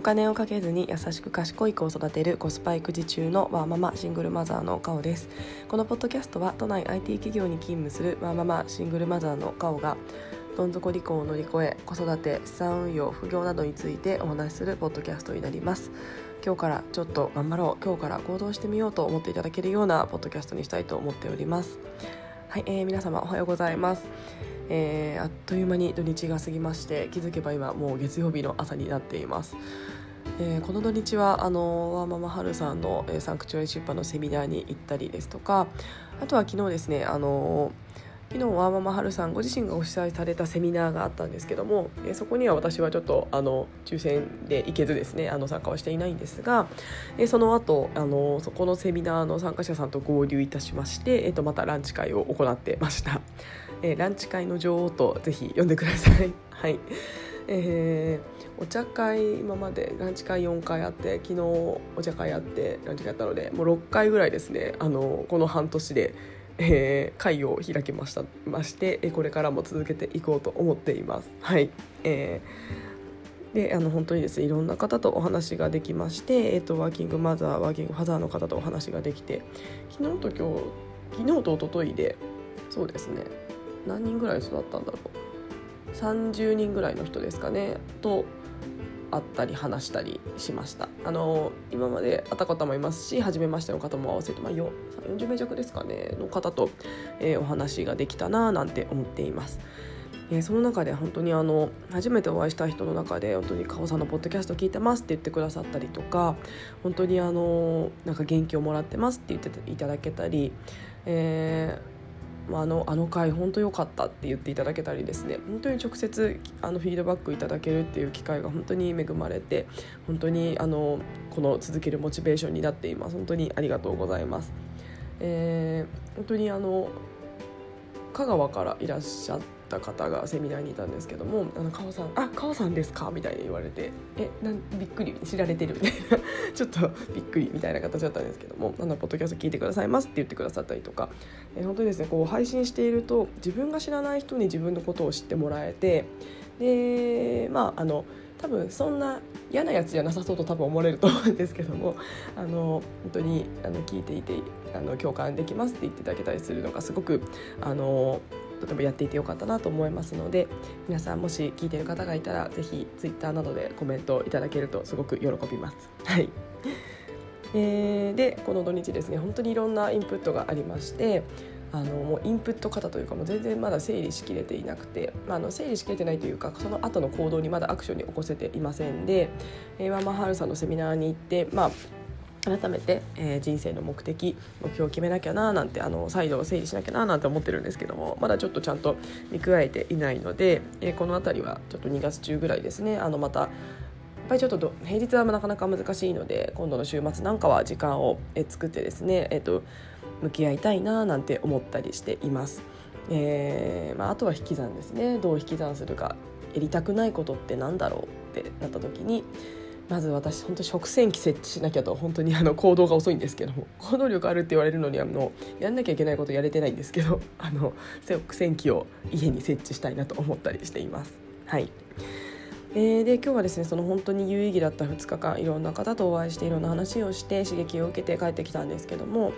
お金をかけずに優しく賢い子を育てるコスパ育児中のワーママシングルマザーのカオです。このポッドキャストは都内 IT 企業に勤務するワーママシングルマザーのカオがどん底離婚を乗り越え子育て資産運用副業などについてお話しするポッドキャストになります。今日からちょっと頑張ろう。今日から行動してみようと思っていただけるようなポッドキャストにしたいと思っております。はい、えー、皆様おはようございます。えー、あっという間に土日が過ぎまして気づけば今もう月曜日の朝になっています、えー、この土日はあのワーママハルさんの、えー、サンクチュアリ出版のセミナーに行ったりですとかあとは昨日ですねあの昨日ワーママハルさんご自身がお主催されたセミナーがあったんですけども、えそこには私はちょっとあの抽選で行けずですねあの参加はしていないんですが、えその後あのそこのセミナーの参加者さんと合流いたしまして、えー、とまたランチ会を行ってました。えー、ランチ会の女王とぜひ呼んでください。はい。えー、お茶会今までランチ会4回あって昨日お茶会あってランチ会やったのでもう6回ぐらいですね。あのこの半年で、えー、会を開きました。ましてこれからも続けていこうと思っています。はい。えーであの本当にですねいろんな方とお話ができまして、えーと、ワーキングマザーワーキングファザーの方とお話ができて昨日と今日昨日と一昨日でそうですね。何人ぐらい育ったんだろう。30人ぐらいの人ですかね。と会ったり話したりしました。あの今まで会った方もいますし初めましての方も合わせて、まあ、40名弱ですかね。の方と、えー、お話ができたななんて思っています。え、その中で本当にあの初めてお会いした人の中で本当に「かおさんのポッドキャスト聞いてます」って言ってくださったりとか本当にあのなんか元気をもらってますって言っていただけたり、えーあのあの回本当良かったって言っていただけたりですね本当に直接あのフィードバックいただけるっていう機会が本当に恵まれて本当にあのこの続けるモチベーションになっています本当にありがとうございます。えー、本当にあの香川からいらっしゃった方がセミナーにいたんですけども「あの川さんあ川さんですか?」みたいに言われて「えなんびっくり知られてる」みたいな。ちょっとびっくりみたいな形だったんですけども「あのポッドキャスト聞いてくださいます」って言ってくださったりとか、え本当にですねこう配信していると自分が知らない人に自分のことを知ってもらえてでまああの多分そんな嫌なやつじゃなさそうと多分思われると思うんですけどもあの本当にあの聞いていてあの共感できますって言っていただけたりするのがすごくあのとてもやっていてよかったなと思いますので皆さんもし聞いてる方がいたらぜひツイッターなどでコメントいただけるとすごく喜びます。はいえー、でこの土日ですね本当にいろんなインプットがありましてあのもうインプット方というかもう全然まだ整理しきれていなくて、まあ、あの整理しきれてないというかその後の行動にまだアクションに起こせていませんで、えー、ママハルさんのセミナーに行って、まあ、改めて、えー、人生の目的目標を決めなきゃななんてあの再度整理しなきゃななんて思ってるんですけどもまだちょっとちゃんと見加えていないので、えー、この辺りはちょっと2月中ぐらいですねあのまたやっぱりちょっと平日はなかなか難しいので今度の週末なんかは時間を作ってですね、えーと、向き合いたいななんて思ったりしています。えーまあ、あとは引き算ですねどう引き算するかやりたくないことって何だろうってなった時にまず私本当食洗機設置しなきゃと本当にあの行動が遅いんですけども 行動力あるって言われるのにはもうやんなきゃいけないことやれてないんですけど あの食洗機を家に設置したいなと思ったりしています。はいえー、で今日はですねその本当に有意義だった2日間いろんな方とお会いしていろんな話をして刺激を受けて帰ってきたんですけども、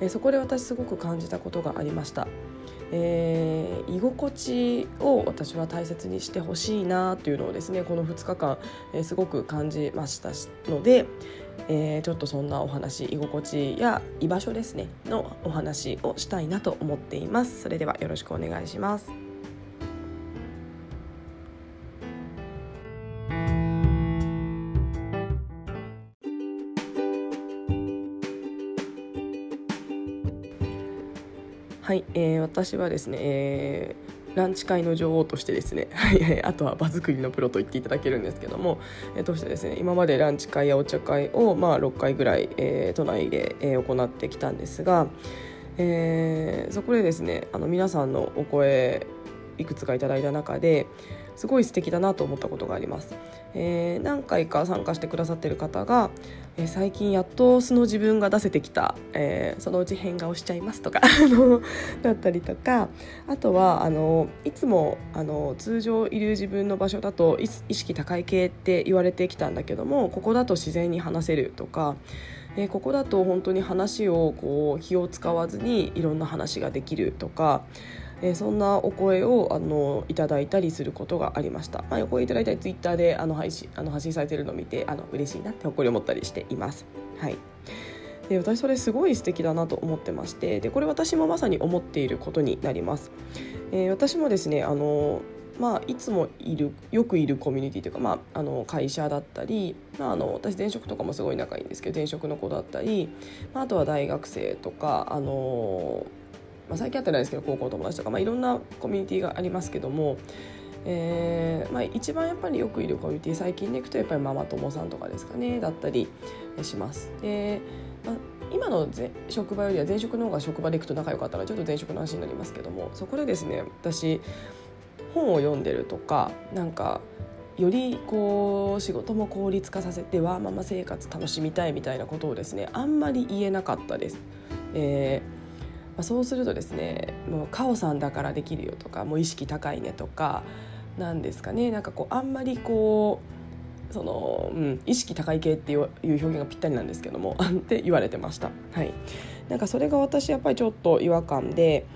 えー、そこで私すごく感じたことがありました。えー、居心地を私は大切にしてほしいなというのをですねこの2日間、えー、すごく感じましたので、えー、ちょっとそんなお話居心地や居場所ですねのお話をしたいなと思っています。それではよろしくお願いします。えー、私はですね、えー、ランチ会の女王としてですね、あとは場作りのプロと言っていただけるんですけども、えー、としてですね今までランチ会やお茶会を、まあ、6回ぐらい、えー、都内で、えー、行ってきたんですが、えー、そこでですねあの皆さんのお声いくつかいただいた中ですごい素敵だなと思ったことがあります。えー、何回か参加してくださってる方が、え、最近やっと素の自分が出せてきた、えー、そのうち変顔しちゃいますとか だったりとかあとはあのいつもあの通常いる自分の場所だと意識高い系って言われてきたんだけどもここだと自然に話せるとか。えここだと本当に話をこう気を使わずにいろんな話ができるとかえー、そんなお声をあのいただいたりすることがありました、まあ、お声いただいたりツイッターであの配信あの発信されてるのを見てあの嬉しいなって誇りを持ったりしています。はいで私それすごい素敵だなと思ってましてでこれ私もまさに思っていることになります。えー、私もですねあのまあ、いつもいるよくいるコミュニティというか、まあ、あの会社だったり、まあ、あの私前職とかもすごい仲いいんですけど前職の子だったり、まあ、あとは大学生とかあのまあ、最近会ってないですけど高校友達とか、まあ、いろんなコミュニティがありますけども、えーまあ、一番やっぱりよくいるコミュニティ最近でいくとやっぱりママ友さんとかですかねだったりします。でまあ、今の職場よりは前職の方が職場で行くと仲良かったらちょっと前職の話になりますけどもそこでですね私本を読んでるとかなんかよりこう仕事も効率化させてわーママ生活楽しみたいみたいなことをですねあんまり言えなかったです。えーまあ、そうするとですねもうカオさんだからできるよとかもう意識高いねとかなんですかねなんかこうあんまりこうその、うん、意識高い系っていう表現がぴったりなんですけども って言われてました。はい、なんかそれが私やっぱりちょっと違和感で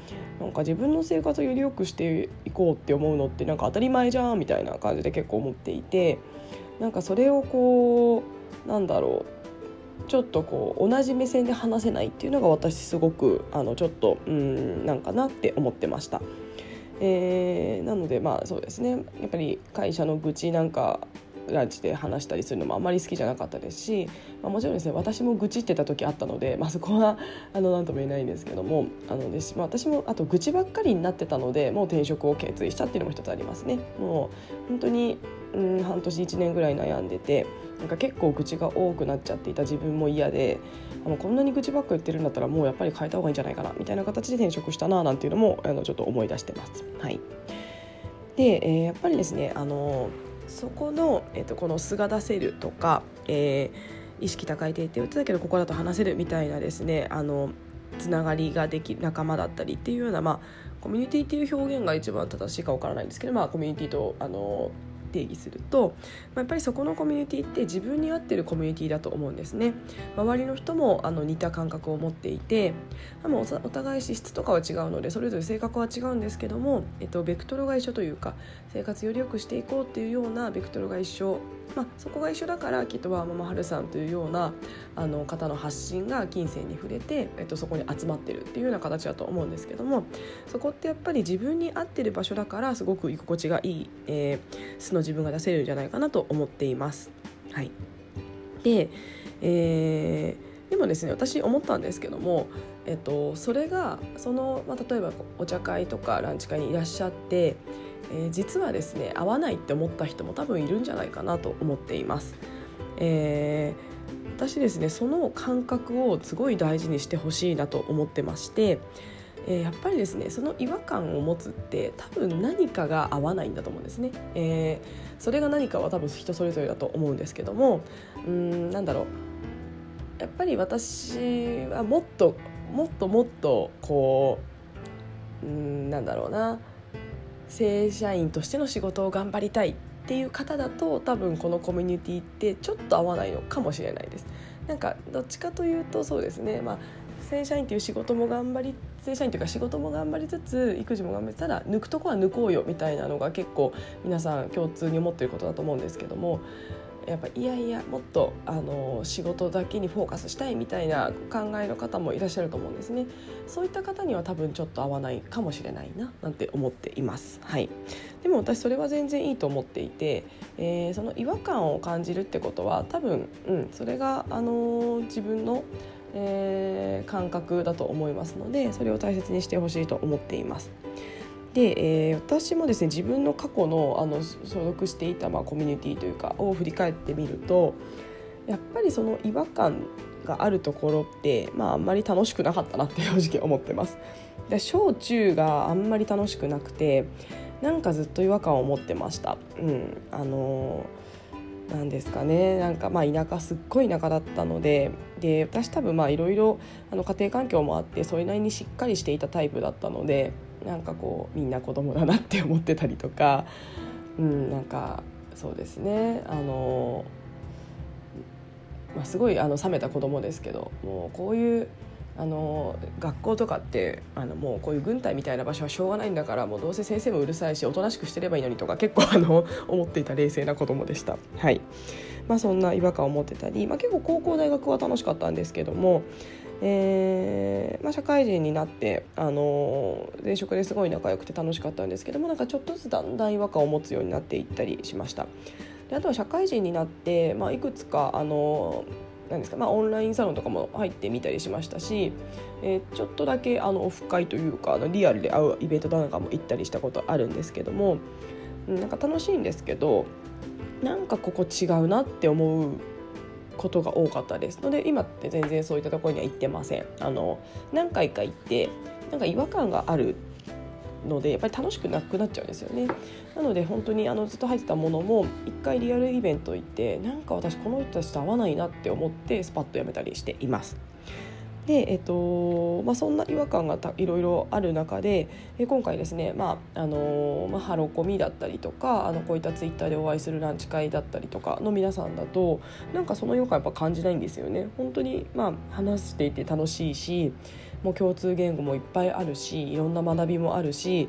なんか自分の生活をより良くしていこうって思うのってなんか当たり前じゃんみたいな感じで結構思っていてなんかそれをこうなんだろうちょっとこう同じ目線で話せないっていうのが私すごくあのちょっとうんなんかなって思ってました。えー、なのでまあそうですねやっぱり会社の愚痴なんかランチで話したりするのもあまり好きじゃなかったですし、まあ、もちろんですね私も愚痴ってた時あったので、まあ、そこは あの何とも言えないんですけどもあのです、まあ、私もあと愚痴ばっかりになってたのでもう転職を決意したっていうのも一つありますね。もう本当にうん半年1年ぐらい悩んでてなんか結構愚痴が多くなっちゃっていた自分も嫌であのこんなに愚痴ばっか言ってるんだったらもうやっぱり変えた方がいいんじゃないかなみたいな形で転職したななんていうのもあのちょっと思い出してます。はい、で、えー、やっぱりですねあのそこの、えーと、この素が出せるとか、えー、意識高い低って言ってたけどここだと話せるみたいなですねあのつながりができる仲間だったりっていうような、まあ、コミュニティっていう表現が一番正しいかわからないんですけど、まあ、コミュニティとあの定義すると、まあ、やっぱりそこのコミュニティって自分に合ってるコミュニティだと思うんですね。周りの人もあの似た感覚を持っていてお互い資質とかは違うのでそれぞれ性格は違うんですけども、えっと、ベクトルが一緒というか生活より良くしていこうっていうようなベクトルが一緒まあ、そこが一緒だからきっとはママハルさんというようなあの方の発信が金銭に触れて、えっと、そこに集まってるっていうような形だと思うんですけどもそこってやっぱり自分に合ってる場所だからすごく居心地がいい、えー、素の自分が出せるんじゃないかなと思っています。はい、で、えー、でもですね私思ったんですけども、えっと、それがその、まあ、例えばお茶会とかランチ会にいらっしゃってえー、実はですね合わないって思った人も多分いるんじゃないかなと思っています。えー、私ですねその感覚をすごい大事にしてほしいなと思ってまして、えー、やっぱりですねその違和感を持つって多分何かが合わないんだと思うんですね。えー、それが何かは多分人それぞれだと思うんですけどもうんなんだろうやっぱり私はもっともっともっとこううんなんだろうな正社員としての仕事を頑張りたいっていう方だと多分このコミュニティってちょっと合わないのかもしれないです。なんかどっちかというとそうですね、まあ、正社員という仕事も頑張り正社員というか仕事も頑張りつつ育児も頑張りつつただ抜くとこは抜こうよみたいなのが結構皆さん共通に思っていることだと思うんですけどもやっぱいやいやもっとあの仕事だけにフォーカスしたいみたいな考えの方もいらっしゃると思うんですね。そういった方には多分ちょっと合わないかもしれないななんて思っています。はい。でも私それは全然いいと思っていて、えー、その違和感を感じるってことは多分、うん、それがあの自分のえー、感覚だと思いますのでそれを大切にしてほしいと思っています。で、えー、私もですね自分の過去のあの所属していた、まあ、コミュニティというかを振り返ってみるとやっぱりその違和感があるところって、まあ、あんまり楽しくなかったなって正直思ってます。で小中があんまり楽しくなくてなんかずっと違和感を持ってました。うん、あのなんですかねなんかまあ田舎すっごい田舎だったのでで私多分まあいろいろ家庭環境もあってそれなりにしっかりしていたタイプだったのでなんかこうみんな子供だなって思ってたりとか、うん、なんかそうですねあの、まあ、すごいあの冷めた子供ですけどもうこういうあの学校とかってあのもうこういう軍隊みたいな場所はしょうがないんだからもうどうせ先生もうるさいしおとなしくしてればいいのにとか結構あの 思っていた冷静な子供でした。はいまあ、そんな違和感を持ってたり、まあ、結構高校大学は楽しかったんですけども、えーまあ、社会人になってあの前職ですごい仲良くて楽しかったんですけどもなんかちょっとずつだんだん違和感を持つようになっていったりしました。であとは社会人になって、まあ、いくつかあのなんですか、まあ、オンラインサロンとかも入ってみたりしましたし、えー、ちょっとだけあのオフ会というかあのリアルで会うイベントなんかも行ったりしたことあるんですけども、なんか楽しいんですけどなんかここ違うなって思うことが多かったですので今って全然そういったところには行ってません。あの何回か行ってなんか違和感があるのでやっぱり楽しくなくなっちゃうんですよねなので本当にあのずっと入ってたものも一回リアルイベント行ってなんか私この人たちと合わないなって思ってスパッとやめたりしていますで、えっとまあ、そんな違和感がいろいろある中で、え今回ですね、まああのまあ、ハロコミだったりとかあのこういったツイッターでお会いするランチ会だったりとかの皆さんだとなんかその違和感やっぱ感じないんですよね。本当に、まあ、話していて楽しいしもう共通言語もいっぱいあるしいろんな学びもあるし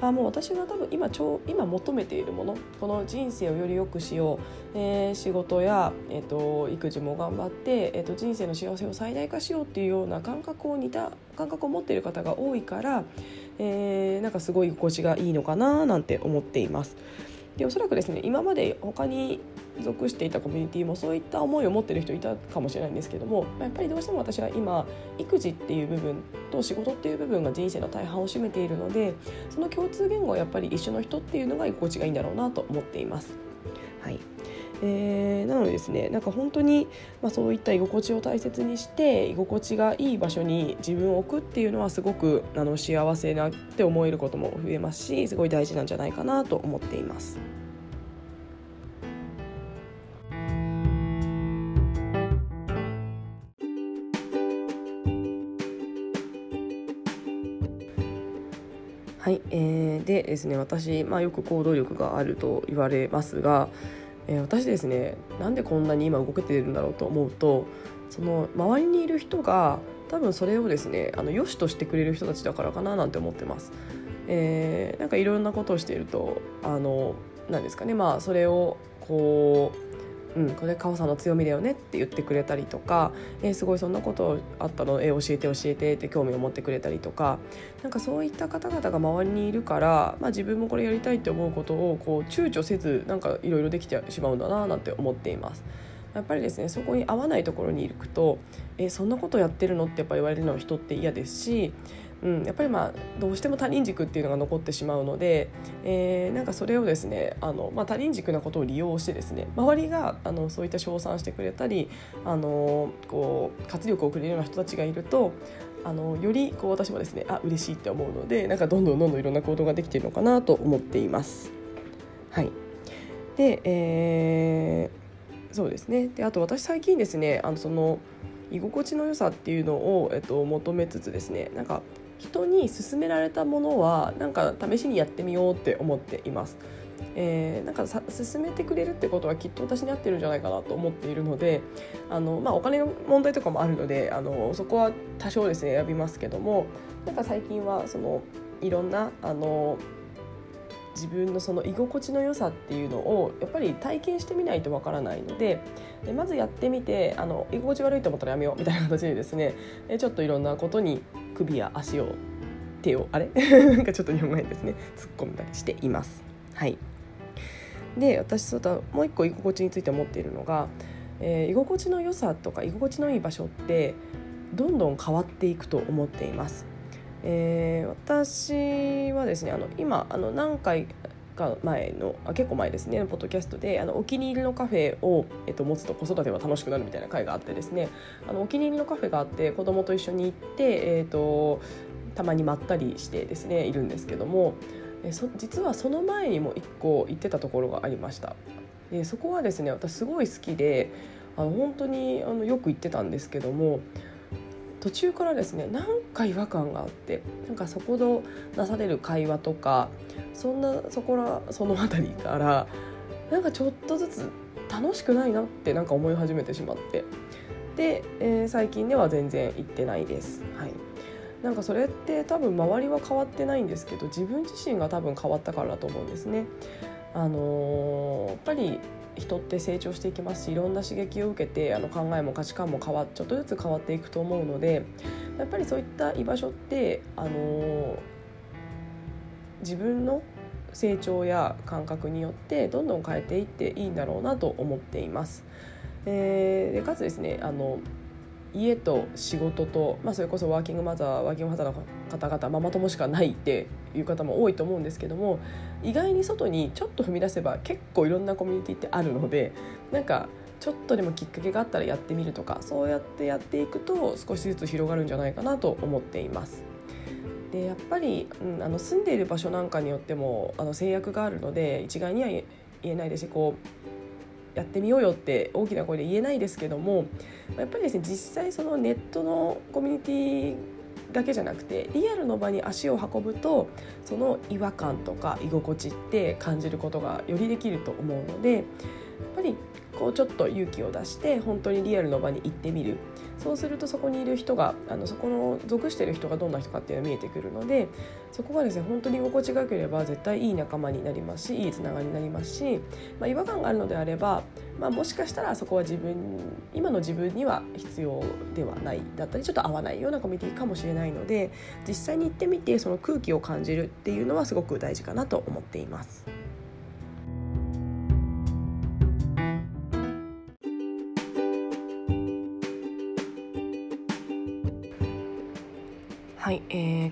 あもう私が多分今ちょ今求めているものこの人生をより良くしよう、えー、仕事や、えーと、育児も頑張って、えーと、人生の幸せを最大化しようっていうような感覚を似た感覚を持っている方が多いから、えー、なんかすごい心地がいいのかななんて思っています。でおそらくですね今まで他に属していたコミュニティもそういった思いを持ってる人いたかもしれないんですけどもやっぱりどうしても私は今育児っていう部分と仕事っていう部分が人生の大半を占めているのでその共通言語はやっぱり一緒の人っていうのが居心地がいいんだろうなと思っています。はいえー、なのでですねなんか本当に、まあ、そういった居心地を大切にして居心地がいい場所に自分を置くっていうのはすごくあの幸せなって思えることも増えますしすごい大事なんじゃないかなと思っています。はい、えー、でですね私、まあ、よく行動力があると言われますが、えー、私ですねなんでこんなに今動けてるんだろうと思うとその周りにいる人が多分それをですねあの良しとしてくれる人たちだからかななんて思ってます。えー、なんかいろんなことをしているとあのなんですかねまあそれをこううん、これカオさんの強みだよねって言ってくれたりとか、えー、すごいそんなことあったの、えー、教えて教えてって興味を持ってくれたりとかなんかそういった方々が周りにいるから、まあ、自分もこれやりたいって思うことをこう躊躇せずなんかいろいろできてしまうんだななんて思っています。やっぱりですねそこに合わないところに行くと「えー、そんなことやってるの?」ってやっぱ言われるのは人って嫌ですしうん、やっぱりまあどうしても他人軸っていうのが残ってしまうので、えー、なんかそれをですねあの、まあ、他人軸なことを利用してですね周りがあのそういった称賛してくれたりあのこう活力をくれるような人たちがいるとあのよりこう私もですねあ嬉しいって思うのでなんかどんどんどんどんいろんな行動ができているのかなと思っています。はいで、えー、そうですねであと私最近ですねあのその居心地の良さっていうのを、えっと、求めつつですねなんか人に勧められたものはなんか試しにやってみようって思っています。えー、なんかさ進めてくれるってことはきっと私に合ってるんじゃないかなと思っているのであの、まあ、お金の問題とかもあるのであのそこは多少ですね選びますけどもなんか最近はそのいろんなあの自分のその居心地の良さっていうのをやっぱり体験してみないとわからないのででまずやってみてあの居心地悪いと思ったらやめようみたいな形でですねちょっといろんなことに首や足を手をあれ？なんかちょっと日本語変ですね突っ込んだりしています。はいで私そうだもう一個居心地について思っているのが、えー、居心地の良さとか居心地のいい場所ってどんどん変わっていくと思っています。えー、私はですねあの今あの何回か前のあ結構前ですねポッドキャストであのお気に入りのカフェを、えっと、持つと子育ては楽しくなるみたいな回があってですねあのお気に入りのカフェがあって子供と一緒に行って、えーと、たまにまったりしてですねいるんですけどもえ実はその前にも1個行ってたところがありました。でそこはですね私すごい好きであの本当にあのよく行ってたんですけども途中からですねなんか違和感があってなんかそこでなされる会話とかそんなそこらその辺りからなんかちょっとずつ楽しくないなってなんか思い始めてしまってで、えー、最近では全然行ってないです。はいなんかそれって多分周りは変わってないんですけど自分自身が多分変わったからだと思うんですね。あのー、やっぱり人って成長していきますしいろんな刺激を受けてあの考えも価値観も変わちょっとずつ変わっていくと思うのでやっぱりそういった居場所って、あのー、自分の成長や感覚によってどんどん変えていっていいんだろうなと思っています。えー、でかつですねあの家と仕事と、まあ、それこそワーキングマザーワーキングマザーの方々ママ友しかないっていう方も多いと思うんですけども意外に外にちょっと踏み出せば結構いろんなコミュニティってあるのでなんかちょっとでもきっかけがあったらやってみるとかそうやってやっていくと少しずつ広がるんじゃないかなと思っています。でやっぱり、うん、あの住んでいる場所なんかによってもあの制約があるので一概には言えないですしこうやってみようよって大きな声で言えないですけどもやっぱりですね実際そのネットのコミュニティだけじゃなくてリアルの場に足を運ぶとその違和感とか居心地って感じることがよりできると思うのでやっぱりこうちょっと勇気を出して本当にリアルの場に行ってみるそうするとそこにいる人があのそこの属している人がどんな人かっていうのが見えてくるのでそこがですね本当に居心地が良ければ絶対いい仲間になりますしいいつながりになりますし、まあ、違和感があるのであれば、まあ、もしかしたらそこは自分今の自分には必要ではないだったりちょっと合わないようなコミュニティかもしれないので実際に行ってみてその空気を感じるっていうのはすごく大事かなと思っています。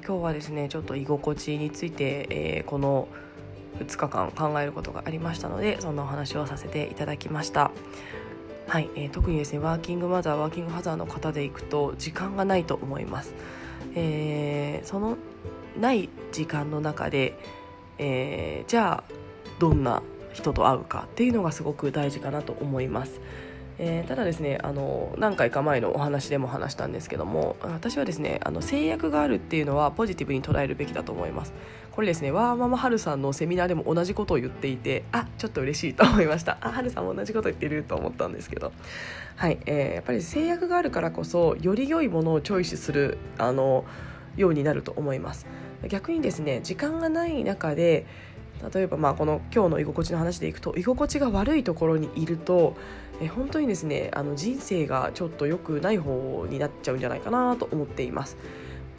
今日はですねちょっと居心地について、えー、この2日間考えることがありましたのでそんなお話をさせていただきました。はい、えー、特にですねワーキングマザーワーキングファザーの方で行くと時間がないと思います。えー、そのない時間の中で、えー、じゃあどんな人と会うかっていうのがすごく大事かなと思います。えー、ただですねあの何回か前のお話でも話したんですけども私はですねあの制約があるっていうのはポジティブに捉えるべきだと思います。これですねワーママハルさんのセミナーでも同じことを言っていてあちょっと嬉しいと思いました。あハルさんも同じこと言ってると思ったんですけど。はい、えー、やっぱり制約があるからこそより良いものをチョイスするあのようになると思います。逆にですね時間がない中で例えばまあこの今日の居心地の話でいくと居心地が悪いところにいるとえ本当にですねあの人生がちょっと良くない方になっちゃうんじゃないかなと思っています。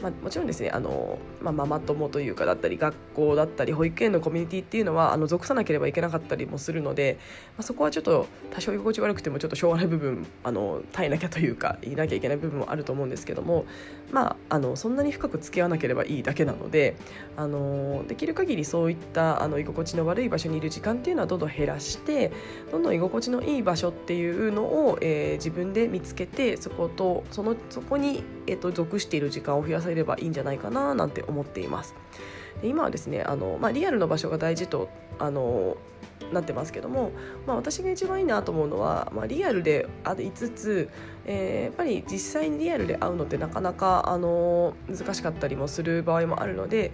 まあ、もちろんですねあの、まあ、ママ友というかだったり学校だったり保育園のコミュニティっていうのはあの属さなければいけなかったりもするので、まあ、そこはちょっと多少居心地悪くてもちょっとしょうがない部分あの耐えなきゃというかいなきゃいけない部分もあると思うんですけども、まあ、あのそんなに深く付き合わなければいいだけなのであのできる限りそういったあの居心地の悪い場所にいる時間っていうのはどんどん減らしてどんどん居心地のいい場所っていうのを、えー、自分で見つけてそことそのそこに、えーと、属している時間を増やさせればいいんじゃないかななんて思っています。で今はですねあの、まあ、リアルの場所が大事とあのなってますけども、まあ、私が一番いいなと思うのは、まあ、リアルでありつつ、えー、やっぱり実際にリアルで会うのってなかなかあの難しかったりもする場合もあるので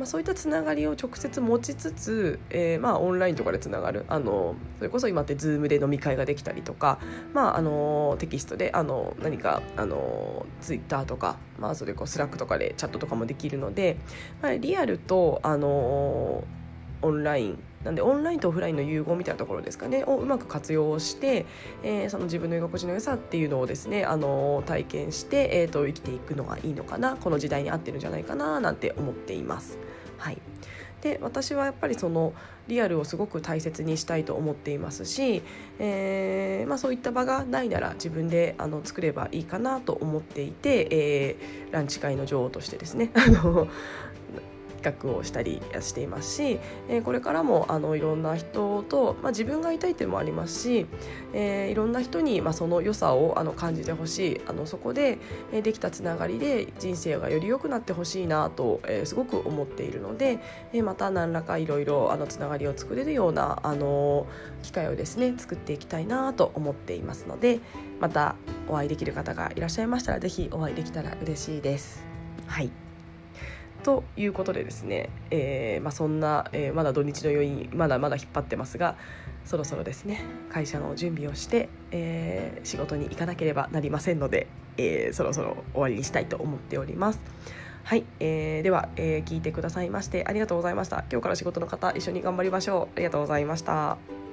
まあ、そういったつながりを直接持ちつつ、えー、まあオンラインとかでつながるあのそれこそ今って Zoom で飲み会ができたりとか、まあ、あのテキストであの何かあの Twitter とか、まあ、それこそ Slack とかでチャットとかもできるので、まあ、リアルとあのオンラインなんでオンラインとオフラインの融合みたいなところですかね。をうまく活用して、えー、その自分の居心地の良さっていうのをですね、あの体験して、えーと、生きていくのがいいのかな。この時代に合ってるんじゃないかななんて思っています。はい。で私はやっぱりそのリアルをすごく大切にしたいと思っていますし、えーまあ、そういった場がないなら自分であの作ればいいかなと思っていて、えー、ランチ会の女王としてですね。企画をしたりしていますし、えー、これからもあのいろんな人と、まあ、自分がいたいっていうのもありますし、えー、いろんな人に、まあ、その良さをあの感じてほしいあのそこで、えー、できたつながりで人生がより良くなってほしいなと、えー、すごく思っているので、えー、また何らかいろいろつながりを作れるようなあの機会をですね作っていきたいなと思っていますのでまたお会いできる方がいらっしゃいましたら是非お会いできたら嬉しいです。はいということでですね、えーまあ、そんな、えー、まだ土日の余韻まだまだ引っ張ってますがそろそろですね会社の準備をして、えー、仕事に行かなければなりませんので、えー、そろそろ終わりにしたいと思っております。はい、えー、では、えー、聞いてくださいましてありがとうございました。今日から仕事の方一緒に頑張りましょう。ありがとうございました。